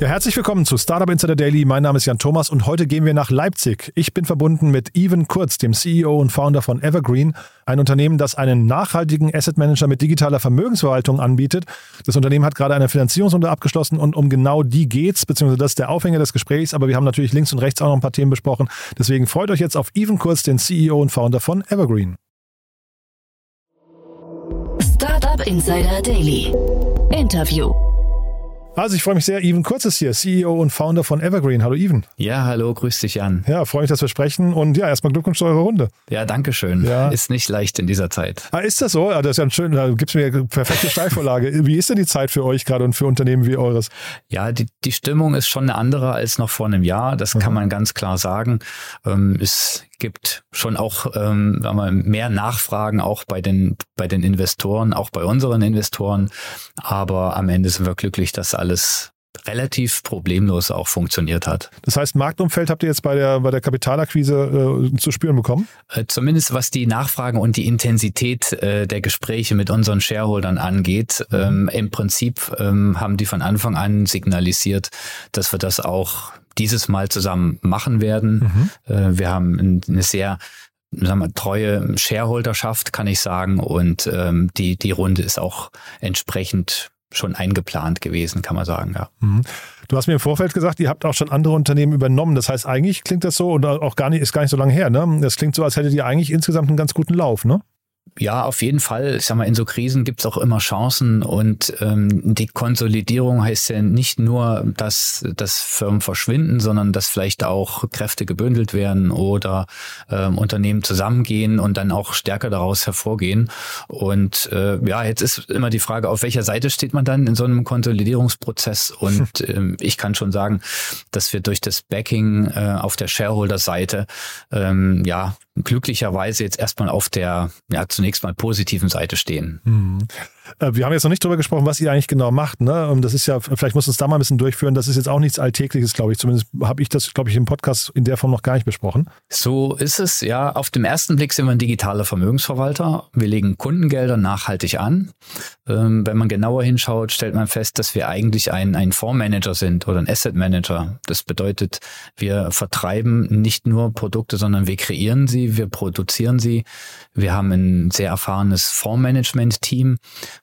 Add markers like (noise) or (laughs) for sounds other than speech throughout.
Ja, herzlich willkommen zu Startup Insider Daily. Mein Name ist Jan Thomas und heute gehen wir nach Leipzig. Ich bin verbunden mit Evan Kurz, dem CEO und Founder von Evergreen, ein Unternehmen, das einen nachhaltigen Asset Manager mit digitaler Vermögensverwaltung anbietet. Das Unternehmen hat gerade eine Finanzierungsrunde abgeschlossen und um genau die geht's, beziehungsweise das ist der Aufhänger des Gesprächs, aber wir haben natürlich links und rechts auch noch ein paar Themen besprochen. Deswegen freut euch jetzt auf Evan Kurz, den CEO und Founder von Evergreen. Startup Insider Daily. Interview. Also ich freue mich sehr, Even Kurz ist hier, CEO und Founder von Evergreen. Hallo Even. Ja, hallo, grüß dich Jan. Ja, freue mich, dass wir sprechen und ja, erstmal Glückwunsch zu eurer Runde. Ja, danke schön. Ja. Ist nicht leicht in dieser Zeit. Ah, ist das so? Ah, das ist ja ein schön, da gibt es mir eine perfekte Steilvorlage. (laughs) wie ist denn die Zeit für euch gerade und für Unternehmen wie eures? Ja, die, die Stimmung ist schon eine andere als noch vor einem Jahr, das mhm. kann man ganz klar sagen. Ähm, es gibt schon auch ähm, wir, mehr Nachfragen auch bei den bei den Investoren, auch bei unseren Investoren. Aber am Ende sind wir glücklich, dass alles relativ problemlos auch funktioniert hat. Das heißt, Marktumfeld habt ihr jetzt bei der, bei der Kapitalakquise äh, zu spüren bekommen? Äh, zumindest was die Nachfragen und die Intensität äh, der Gespräche mit unsern Shareholdern angeht. Ähm, Im Prinzip ähm, haben die von Anfang an signalisiert, dass wir das auch dieses Mal zusammen machen werden. Mhm. Äh, wir haben eine sehr sagen wir, treue Shareholderschaft, kann ich sagen. Und ähm, die, die Runde ist auch entsprechend schon eingeplant gewesen, kann man sagen, ja. Mhm. Du hast mir im Vorfeld gesagt, ihr habt auch schon andere Unternehmen übernommen. Das heißt, eigentlich klingt das so und auch gar nicht, ist gar nicht so lange her, ne? Das klingt so, als hättet ihr eigentlich insgesamt einen ganz guten Lauf, ne? Ja, auf jeden Fall. Ich sag mal, in so Krisen gibt's auch immer Chancen und ähm, die Konsolidierung heißt ja nicht nur, dass, dass Firmen verschwinden, sondern dass vielleicht auch Kräfte gebündelt werden oder ähm, Unternehmen zusammengehen und dann auch stärker daraus hervorgehen. Und äh, ja, jetzt ist immer die Frage, auf welcher Seite steht man dann in so einem Konsolidierungsprozess? Und (laughs) ähm, ich kann schon sagen, dass wir durch das Backing äh, auf der Shareholder-Seite ähm, ja glücklicherweise jetzt erstmal auf der ja zunächst mal positiven Seite stehen. Mhm. Äh, wir haben jetzt noch nicht darüber gesprochen, was ihr eigentlich genau macht. Ne? Das ist ja, vielleicht muss uns da mal ein bisschen durchführen. Das ist jetzt auch nichts Alltägliches, glaube ich. Zumindest habe ich das, glaube ich, im Podcast in der Form noch gar nicht besprochen. So ist es, ja. Auf den ersten Blick sind wir ein digitaler Vermögensverwalter. Wir legen Kundengelder nachhaltig an. Ähm, wenn man genauer hinschaut, stellt man fest, dass wir eigentlich ein, ein Fondsmanager sind oder ein Asset Manager. Das bedeutet, wir vertreiben nicht nur Produkte, sondern wir kreieren sie, wir produzieren sie. Wir haben ein sehr erfahrenes Fondsmanagement-Team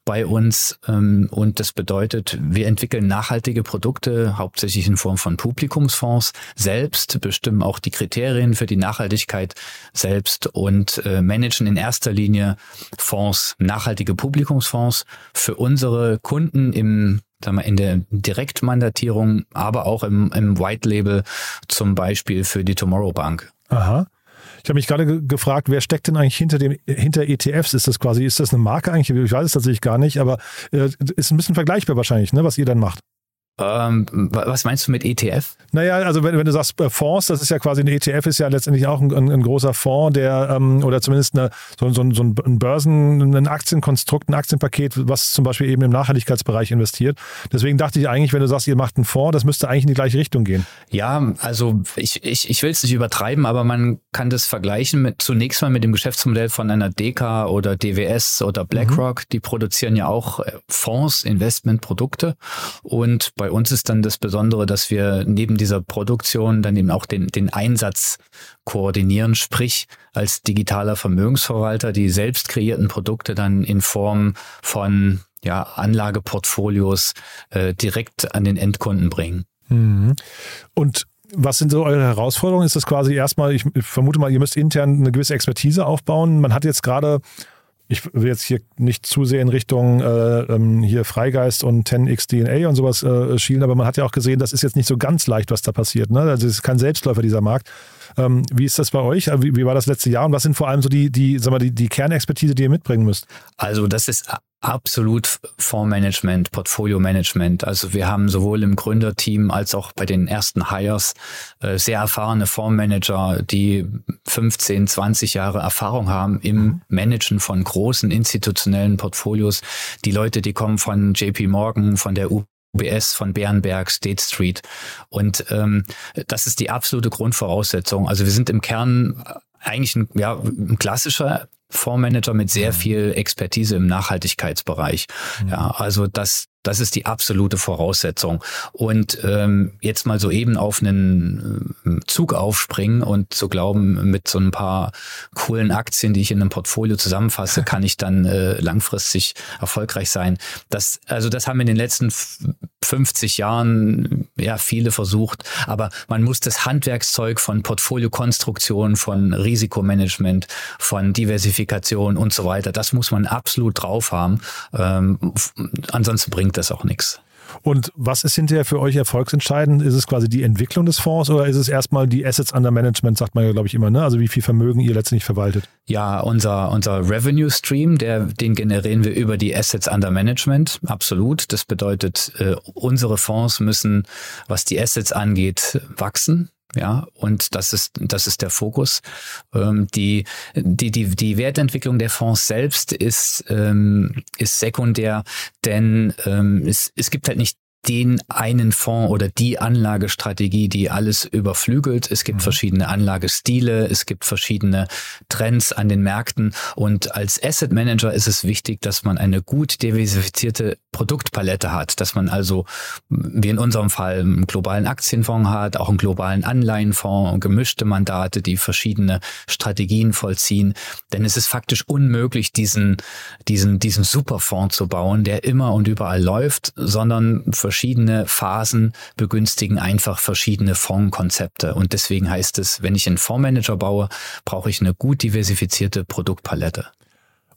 bei uns ähm, und das bedeutet, wir entwickeln nachhaltige Produkte, hauptsächlich in Form von Publikumsfonds selbst, bestimmen auch die Kriterien für die Nachhaltigkeit selbst und äh, managen in erster Linie Fonds, nachhaltige Publikumsfonds für unsere Kunden im sagen wir, in der Direktmandatierung, aber auch im, im White Label, zum Beispiel für die Tomorrow Bank. Aha. Ich habe mich gerade ge gefragt, wer steckt denn eigentlich hinter dem hinter ETFs? Ist das quasi, ist das eine Marke eigentlich? Ich weiß es tatsächlich gar nicht, aber äh, ist ein bisschen vergleichbar wahrscheinlich, ne, was ihr dann macht. Ähm, was meinst du mit ETF? Naja, also wenn, wenn du sagst äh, Fonds, das ist ja quasi ein ETF, ist ja letztendlich auch ein, ein, ein großer Fonds, der ähm, oder zumindest eine, so, so, so ein Börsen, ein Aktienkonstrukt, ein Aktienpaket, was zum Beispiel eben im Nachhaltigkeitsbereich investiert. Deswegen dachte ich eigentlich, wenn du sagst, ihr macht einen Fonds, das müsste eigentlich in die gleiche Richtung gehen. Ja, also ich, ich, ich will es nicht übertreiben, aber man kann das vergleichen mit zunächst mal mit dem Geschäftsmodell von einer DK oder DWS oder BlackRock. Mhm. Die produzieren ja auch äh, Fonds, Investmentprodukte und bei bei uns ist dann das Besondere, dass wir neben dieser Produktion dann eben auch den, den Einsatz koordinieren, sprich als digitaler Vermögensverwalter die selbst kreierten Produkte dann in Form von ja, Anlageportfolios äh, direkt an den Endkunden bringen. Mhm. Und was sind so eure Herausforderungen? Ist das quasi erstmal, ich vermute mal, ihr müsst intern eine gewisse Expertise aufbauen. Man hat jetzt gerade ich will jetzt hier nicht zu sehr in Richtung äh, ähm, hier Freigeist und 10x DNA und sowas äh, schielen, aber man hat ja auch gesehen, das ist jetzt nicht so ganz leicht, was da passiert. Ne? Also es ist kein Selbstläufer, dieser Markt. Ähm, wie ist das bei euch? Wie, wie, war das letzte Jahr und was sind vor allem so die, die, sag mal, die, die Kernexpertise, die ihr mitbringen müsst? Also das ist absolut Fondsmanagement, Portfolio-Management. Also wir haben sowohl im Gründerteam als auch bei den ersten Hires äh, sehr erfahrene Fondsmanager, die 15, 20 Jahre Erfahrung haben im mhm. Managen von großen institutionellen Portfolios. Die Leute, die kommen von JP Morgan, von der UBS, von Bärenberg, State Street. Und ähm, das ist die absolute Grundvoraussetzung. Also wir sind im Kern eigentlich ein, ja, ein klassischer Fondsmanager mit sehr mhm. viel Expertise im Nachhaltigkeitsbereich. Mhm. Ja, also das Das ist die absolute Voraussetzung. Und ähm, jetzt mal so eben auf einen äh, Zug aufspringen und zu glauben, mit so ein paar coolen Aktien, die ich in einem Portfolio zusammenfasse, (laughs) kann ich dann äh, langfristig erfolgreich sein. Das, also das haben in den letzten 50 Jahren ja viele versucht, aber man muss das Handwerkszeug von Portfoliokonstruktion, von Risikomanagement, von Diversifikation und so weiter, das muss man absolut drauf haben. Ähm, ansonsten bringt das auch nichts. Und was ist hinterher für euch erfolgsentscheidend? Ist es quasi die Entwicklung des Fonds oder ist es erstmal die Assets under Management, sagt man ja, glaube ich, immer, ne? Also wie viel Vermögen ihr letztendlich verwaltet? Ja, unser, unser Revenue Stream, der, den generieren wir über die Assets under Management. Absolut. Das bedeutet, äh, unsere Fonds müssen, was die Assets angeht, wachsen. Ja, und das ist, das ist der Fokus. Ähm, die, die, die, die Wertentwicklung der Fonds selbst ist, ähm, ist sekundär, denn ähm, es, es gibt halt nicht den einen Fonds oder die Anlagestrategie, die alles überflügelt. Es gibt mhm. verschiedene Anlagestile, es gibt verschiedene Trends an den Märkten und als Asset Manager ist es wichtig, dass man eine gut diversifizierte Produktpalette hat, dass man also, wie in unserem Fall, einen globalen Aktienfonds hat, auch einen globalen Anleihenfonds, gemischte Mandate, die verschiedene Strategien vollziehen. Denn es ist faktisch unmöglich, diesen, diesen, diesen Superfonds zu bauen, der immer und überall läuft, sondern verschiedene Phasen begünstigen einfach verschiedene Fondskonzepte. Und deswegen heißt es, wenn ich einen Fondsmanager baue, brauche ich eine gut diversifizierte Produktpalette.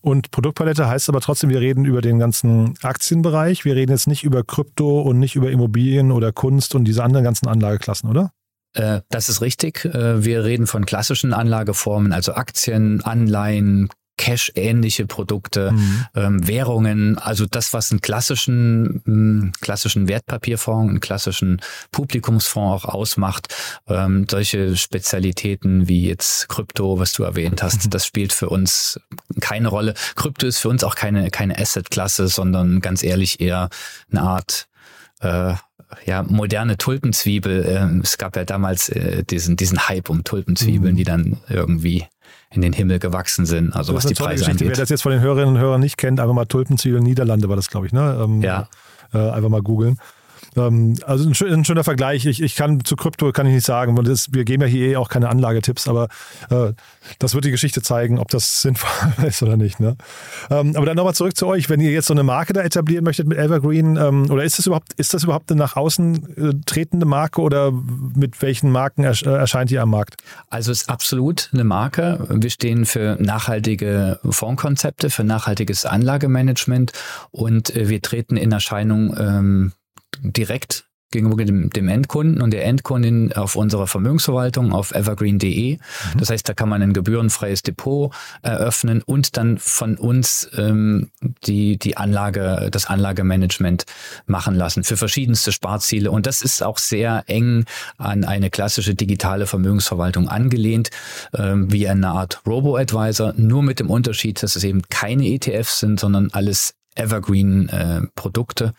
Und Produktpalette heißt aber trotzdem, wir reden über den ganzen Aktienbereich. Wir reden jetzt nicht über Krypto und nicht über Immobilien oder Kunst und diese anderen ganzen Anlageklassen, oder? Äh, das ist richtig. Äh, wir reden von klassischen Anlageformen, also Aktien, Anleihen, Cash-ähnliche Produkte, mhm. ähm, Währungen, also das, was einen klassischen, ähm, klassischen Wertpapierfonds, einen klassischen Publikumsfonds auch ausmacht. Ähm, solche Spezialitäten wie jetzt Krypto, was du erwähnt hast, mhm. das spielt für uns keine Rolle. Krypto ist für uns auch keine, keine Asset-Klasse, sondern ganz ehrlich eher eine Art äh, ja, moderne Tulpenzwiebel. Äh, es gab ja damals äh, diesen, diesen Hype um Tulpenzwiebeln, mhm. die dann irgendwie in den Himmel gewachsen sind, also was die Preise angeht. Wer das jetzt von den Hörerinnen und Hörern nicht kennt, einfach mal Tulpenzwiebeln Niederlande war das, glaube ich, ne? Ähm, ja. Äh, einfach mal googeln. Ähm, also ein, ein, schöner Vergleich. Ich, ich kann zu Krypto kann ich nicht sagen, weil das, wir geben ja hier eh auch keine Anlagetipps, aber äh, das wird die Geschichte zeigen, ob das sinnvoll (laughs) ist oder nicht. Ne? Ähm, aber dann nochmal zurück zu euch. Wenn ihr jetzt so eine Marke da etablieren möchtet mit Evergreen, ähm, oder ist das überhaupt, ist das überhaupt eine nach außen äh, tretende Marke oder mit welchen Marken ersch äh, erscheint ihr am Markt? Also es ist absolut eine Marke. Wir stehen für nachhaltige Fondskonzepte, für nachhaltiges Anlagemanagement und äh, wir treten in Erscheinung ähm, direkt gegenüber dem, dem Endkunden und der Endkundin auf unserer Vermögensverwaltung auf evergreen.de. Mhm. Das heißt, da kann man ein gebührenfreies Depot eröffnen und dann von uns ähm, die, die Anlage, das Anlagemanagement machen lassen für verschiedenste Sparziele. Und das ist auch sehr eng an eine klassische digitale Vermögensverwaltung angelehnt, ähm, wie eine Art Robo-Advisor, nur mit dem Unterschied, dass es eben keine ETFs sind, sondern alles Evergreen-Produkte.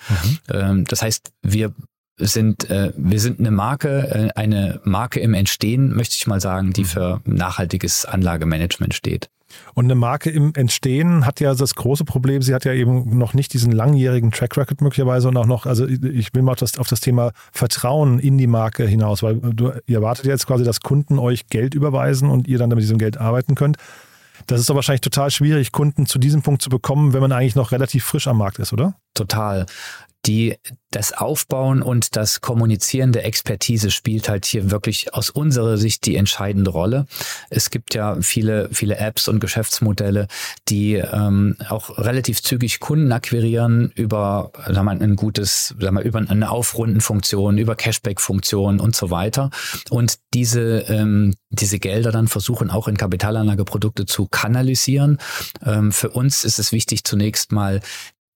Äh, mhm. ähm, das heißt, wir sind äh, wir sind eine Marke, äh, eine Marke im Entstehen, möchte ich mal sagen, die mhm. für nachhaltiges Anlagemanagement steht. Und eine Marke im Entstehen hat ja das große Problem, sie hat ja eben noch nicht diesen langjährigen Track Record möglicherweise und auch noch, also ich will mal auf das, auf das Thema Vertrauen in die Marke hinaus, weil du, ihr erwartet jetzt quasi, dass Kunden euch Geld überweisen und ihr dann mit diesem Geld arbeiten könnt. Das ist doch wahrscheinlich total schwierig, Kunden zu diesem Punkt zu bekommen, wenn man eigentlich noch relativ frisch am Markt ist, oder? Total die das Aufbauen und das Kommunizieren der Expertise spielt halt hier wirklich aus unserer Sicht die entscheidende Rolle. Es gibt ja viele, viele Apps und Geschäftsmodelle, die ähm, auch relativ zügig Kunden akquirieren über sagen wir, ein gutes, sagen wir, über eine Aufrundenfunktion, über Cashback-Funktionen und so weiter. Und diese, ähm, diese Gelder dann versuchen auch in Kapitalanlageprodukte zu kanalisieren. Ähm, für uns ist es wichtig, zunächst mal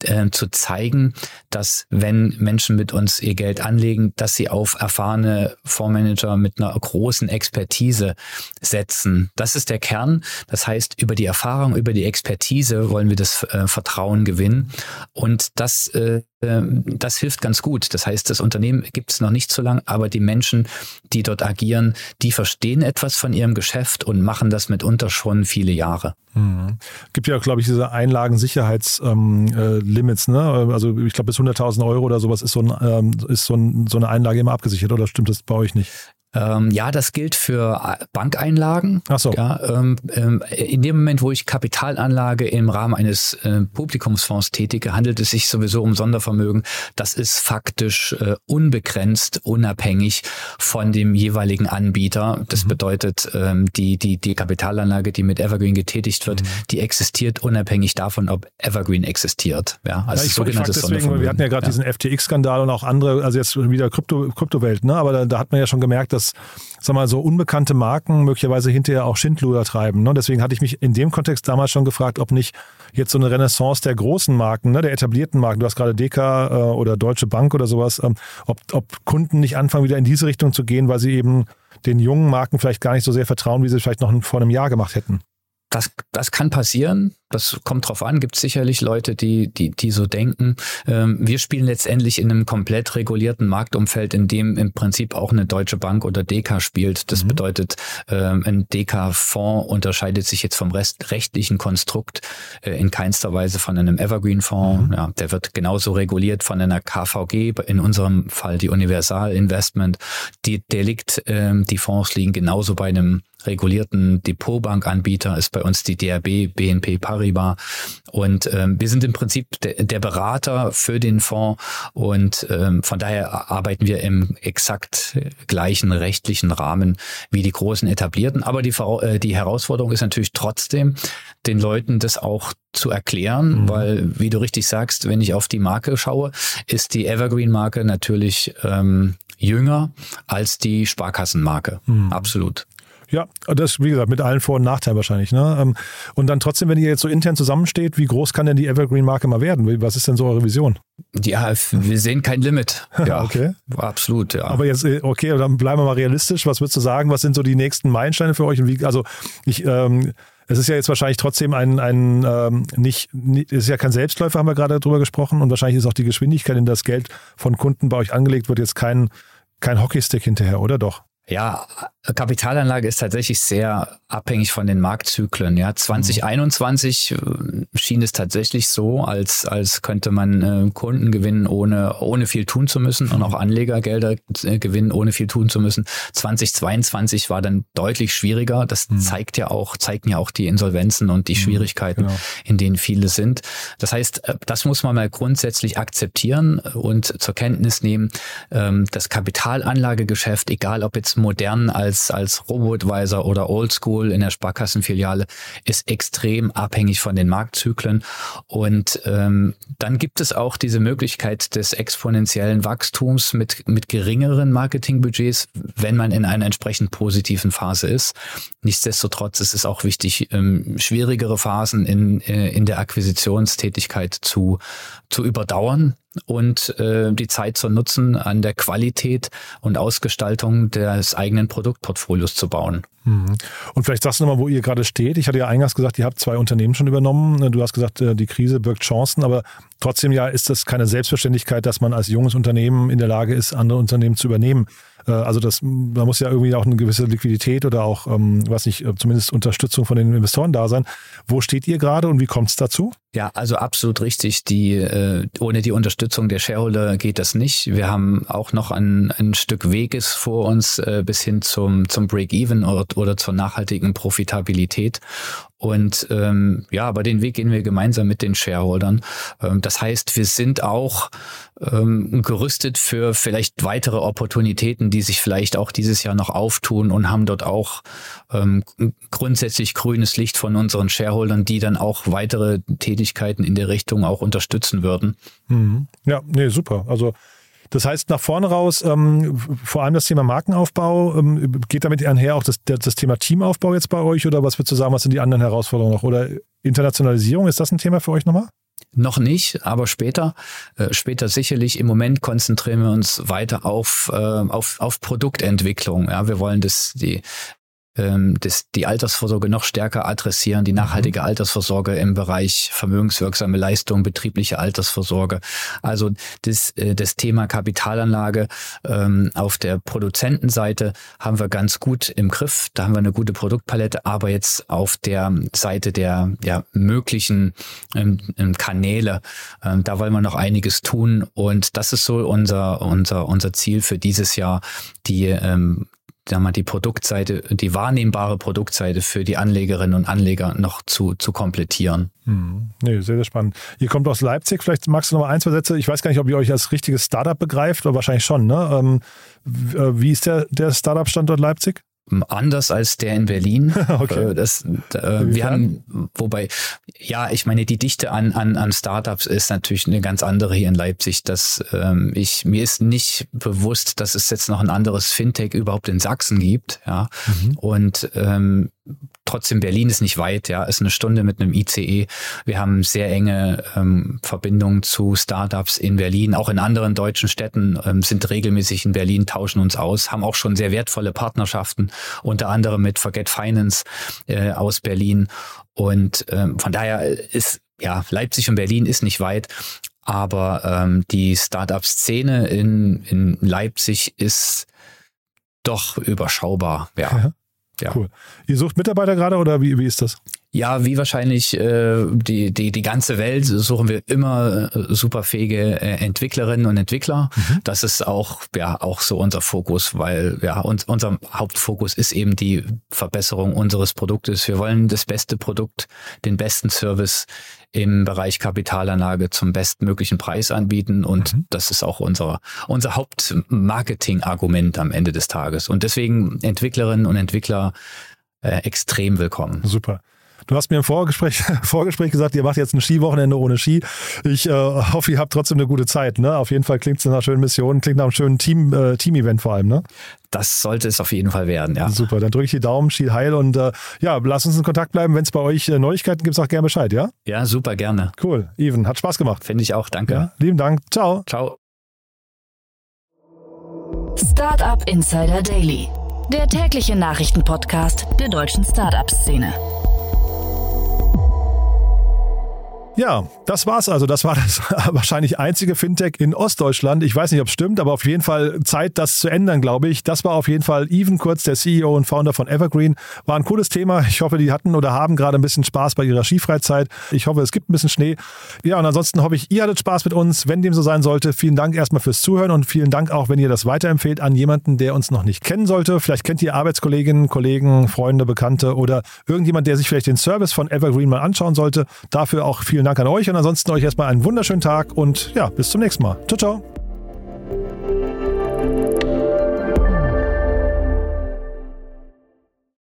äh, zu zeigen, dass wenn Menschen mit uns ihr Geld anlegen, dass sie auf erfahrene Fondsmanager mit einer großen Expertise setzen. Das ist der Kern. Das heißt, über die Erfahrung, über die Expertise wollen wir das äh, Vertrauen gewinnen. Und das, äh, ähm, das hilft ganz gut. Das heißt, das Unternehmen gibt es noch nicht so lang, aber die Menschen, die dort agieren, die verstehen etwas von ihrem Geschäft und machen das mitunter schon viele Jahre. Mhm. Gibt ja, glaube ich, diese Einlagensicherheitslimits, ähm, äh, ne? Also ich glaube bis 100.000 Euro oder sowas ist so, ein, ähm, ist so, ein, so eine Einlage immer abgesichert oder stimmt das bei euch nicht? Ähm, ja, das gilt für Bankeinlagen. Ach so. Ja, ähm, ähm, in dem Moment, wo ich Kapitalanlage im Rahmen eines äh, Publikumsfonds tätige, handelt es sich sowieso um Sondervermögen. Das ist faktisch äh, unbegrenzt, unabhängig von dem jeweiligen Anbieter. Das mhm. bedeutet, ähm, die, die, die Kapitalanlage, die mit Evergreen getätigt wird, mhm. die existiert unabhängig davon, ob Evergreen existiert. Ja, also ja, ich, sogenanntes ich deswegen, Wir hatten ja gerade ja. diesen FTX-Skandal und auch andere, also jetzt wieder Krypto, Kryptowelt, ne? aber da, da hat man ja schon gemerkt, dass dass, sag mal, so unbekannte Marken möglicherweise hinterher auch Schindluder treiben. Ne? Deswegen hatte ich mich in dem Kontext damals schon gefragt, ob nicht jetzt so eine Renaissance der großen Marken, ne, der etablierten Marken, du hast gerade DK äh, oder Deutsche Bank oder sowas, ähm, ob, ob Kunden nicht anfangen, wieder in diese Richtung zu gehen, weil sie eben den jungen Marken vielleicht gar nicht so sehr vertrauen, wie sie es vielleicht noch vor einem Jahr gemacht hätten. Das, das kann passieren. Das kommt drauf an. Gibt sicherlich Leute, die, die, die so denken. Ähm, wir spielen letztendlich in einem komplett regulierten Marktumfeld, in dem im Prinzip auch eine Deutsche Bank oder DK spielt. Das mhm. bedeutet, ähm, ein DK-Fonds unterscheidet sich jetzt vom Rest, rechtlichen Konstrukt äh, in keinster Weise von einem Evergreen-Fonds. Mhm. Ja, der wird genauso reguliert von einer KVG, in unserem Fall die Universal Investment. Die, der liegt, ähm, die Fonds liegen genauso bei einem regulierten Depotbankanbieter, ist bei uns die DRB, BNP Paribas Paribas. Und ähm, wir sind im Prinzip de, der Berater für den Fonds und ähm, von daher arbeiten wir im exakt gleichen rechtlichen Rahmen wie die großen etablierten. Aber die, äh, die Herausforderung ist natürlich trotzdem, den Leuten das auch zu erklären, mhm. weil, wie du richtig sagst, wenn ich auf die Marke schaue, ist die Evergreen-Marke natürlich ähm, jünger als die Sparkassenmarke. Mhm. Absolut. Ja, das, wie gesagt, mit allen Vor- und Nachteilen wahrscheinlich. Ne? Ähm, und dann trotzdem, wenn ihr jetzt so intern zusammensteht, wie groß kann denn die Evergreen-Marke mal werden? Was ist denn so eure Vision? Ja, wir sehen kein Limit. (laughs) Ja, okay. Absolut, ja. Aber jetzt, äh, okay, dann bleiben wir mal realistisch. Was würdest du sagen? Was sind so die nächsten Meilensteine für euch? Und wie, also, ich, ähm, es ist ja jetzt wahrscheinlich trotzdem ein, ein ähm, nicht, nicht, es ist ja kein Selbstläufer, haben wir gerade darüber gesprochen. Und wahrscheinlich ist auch die Geschwindigkeit, in das Geld von Kunden bei euch angelegt wird, jetzt kein, kein Hockeystick hinterher, oder doch? Ja, Kapitalanlage ist tatsächlich sehr abhängig von den Marktzyklen. Ja, 2021 mhm. Äh, schien es tatsächlich so, als, als könnte man äh, Kunden gewinnen, ohne, ohne viel tun zu müssen und auch Anlegergelder äh, gewinnen, ohne viel tun zu müssen. 2022 war dann deutlich schwieriger. Das mhm. zeigt ja auch, zeigen ja auch die Insolvenzen und die mhm, Schwierigkeiten, genau. in denen viele sind. Das heißt, das muss man mal grundsätzlich akzeptieren und zur Kenntnis nehmen. Ähm, das Kapitalanlagegeschäft, egal ob jetzt modern als als, Robo-Advisor oder Oldschool in der Sparkassenfiliale ist extrem abhängig von den Marktzyklen. Und ähm, dann gibt es auch diese Möglichkeit des exponentiellen Wachstums mit, mit geringeren Marketingbudgets, wenn man in einer entsprechend positiven Phase ist. Nichtsdestotrotz ist es auch wichtig, ähm, schwierigere Phasen in, äh, in der Akquisitionstätigkeit zu, zu überdauern und äh, die Zeit zu nutzen, an der Qualität und Ausgestaltung des eigenen Produktportfolios zu bauen. Mhm. Und vielleicht sagst du nochmal, wo ihr gerade steht. Ich hatte ja eingangs gesagt, ihr habt zwei Unternehmen schon übernommen. Du hast gesagt, äh, die Krise birgt Chancen, aber trotzdem ja ist das keine Selbstverständlichkeit, dass man als junges Unternehmen in der Lage ist, andere Unternehmen zu übernehmen. Äh, also das, da muss ja irgendwie auch eine gewisse Liquidität oder auch, ähm, was nicht, äh, zumindest Unterstützung von den Investoren da sein. Wo steht ihr gerade und wie kommt es dazu? Ja, also absolut richtig. Die, äh, ohne die Unterstützung der Shareholder geht das nicht. Wir haben auch noch ein, ein Stück Weges vor uns äh, bis hin zum, zum Break-Even oder, oder zur nachhaltigen Profitabilität. Und ähm, ja, aber den Weg gehen wir gemeinsam mit den Shareholdern. Ähm, das heißt, wir sind auch ähm, gerüstet für vielleicht weitere Opportunitäten, die sich vielleicht auch dieses Jahr noch auftun und haben dort auch ähm, grundsätzlich grünes Licht von unseren Shareholdern, die dann auch weitere Tätigkeiten in der Richtung auch unterstützen würden. Mhm. Ja, nee, super. Also das heißt, nach vorne raus, ähm, vor allem das Thema Markenaufbau, ähm, geht damit einher auch das, das Thema Teamaufbau jetzt bei euch oder was würdest du sagen, was sind die anderen Herausforderungen noch? Oder Internationalisierung, ist das ein Thema für euch nochmal? Noch nicht, aber später, äh, später sicherlich. Im Moment konzentrieren wir uns weiter auf, äh, auf, auf Produktentwicklung. Ja, wir wollen das, die ähm, das, die Altersvorsorge noch stärker adressieren, die nachhaltige mhm. Altersvorsorge im Bereich vermögenswirksame Leistung, betriebliche Altersvorsorge. Also das, äh, das Thema Kapitalanlage ähm, auf der Produzentenseite haben wir ganz gut im Griff. Da haben wir eine gute Produktpalette, aber jetzt auf der Seite der ja, möglichen ähm, ähm Kanäle, ähm, da wollen wir noch einiges tun. Und das ist so unser, unser, unser Ziel für dieses Jahr, die ähm, sagen wir, die Produktseite, die wahrnehmbare Produktseite für die Anlegerinnen und Anleger noch zu, zu komplettieren. Hm. Nee, sehr, sehr spannend. Ihr kommt aus Leipzig, vielleicht magst du noch mal ein, zwei Sätze. Ich weiß gar nicht, ob ihr euch als richtiges Startup begreift, aber wahrscheinlich schon. Ne? Ähm, äh, wie ist der, der Startup-Standort Leipzig? Anders als der in Berlin. (laughs) okay. Äh, das, äh, wir haben, wobei, ja, ich meine, die Dichte an, an, an Startups ist natürlich eine ganz andere hier in Leipzig. Dass ähm, ich mir ist nicht bewusst, dass es jetzt noch ein anderes Fintech überhaupt in Sachsen gibt. Ja, mhm. und ähm, trotzdem Berlin ist nicht weit, ja, ist eine Stunde mit einem ICE. Wir haben sehr enge ähm, Verbindungen zu Startups in Berlin, auch in anderen deutschen Städten ähm, sind regelmäßig in Berlin, tauschen uns aus, haben auch schon sehr wertvolle Partnerschaften, unter anderem mit Forget Finance äh, aus Berlin. Und ähm, von daher ist ja Leipzig und Berlin ist nicht weit. Aber ähm, die Startup-Szene in, in Leipzig ist doch überschaubar, ja. (laughs) ja. Cool. Ihr sucht Mitarbeiter gerade oder wie, wie ist das? Ja, wie wahrscheinlich äh, die, die, die ganze Welt suchen wir immer äh, superfähige äh, Entwicklerinnen und Entwickler. Mhm. Das ist auch, ja, auch so unser Fokus, weil ja, uns, unser Hauptfokus ist eben die Verbesserung unseres Produktes. Wir wollen das beste Produkt, den besten Service im Bereich Kapitalanlage zum bestmöglichen Preis anbieten. Und mhm. das ist auch unser, unser Hauptmarketing-Argument am Ende des Tages. Und deswegen Entwicklerinnen und Entwickler äh, extrem willkommen. Super. Du hast mir im Vorgespräch, (laughs) Vorgespräch gesagt, ihr macht jetzt ein Skiwochenende ohne Ski. Ich äh, hoffe, ihr habt trotzdem eine gute Zeit. Ne? Auf jeden Fall klingt es nach einer schönen Mission, klingt nach einem schönen Team, äh, Team-Event vor allem. Ne? Das sollte es auf jeden Fall werden, ja. Super, dann drücke ich die Daumen, Ski heil und äh, ja, lass uns in Kontakt bleiben. Wenn es bei euch äh, Neuigkeiten gibt, auch gerne Bescheid, ja? Ja, super, gerne. Cool, Even, hat Spaß gemacht. Finde ich auch, danke. Ja, lieben Dank, ciao. Ciao. Startup Insider Daily, der tägliche Nachrichtenpodcast der deutschen Startup-Szene. Ja, das war's also. Das war das (laughs) wahrscheinlich einzige Fintech in Ostdeutschland. Ich weiß nicht, ob es stimmt, aber auf jeden Fall Zeit, das zu ändern, glaube ich. Das war auf jeden Fall Even Kurz, der CEO und Founder von Evergreen. War ein cooles Thema. Ich hoffe, die hatten oder haben gerade ein bisschen Spaß bei ihrer Skifreizeit. Ich hoffe, es gibt ein bisschen Schnee. Ja, und ansonsten hoffe ich, ihr hattet Spaß mit uns. Wenn dem so sein sollte, vielen Dank erstmal fürs Zuhören und vielen Dank auch, wenn ihr das weiterempfehlt an jemanden, der uns noch nicht kennen sollte. Vielleicht kennt ihr Arbeitskolleginnen, Kollegen, Freunde, Bekannte oder irgendjemand, der sich vielleicht den Service von Evergreen mal anschauen sollte. Dafür auch vielen Dank an euch und ansonsten euch erstmal einen wunderschönen Tag und ja, bis zum nächsten Mal. Ciao, ciao.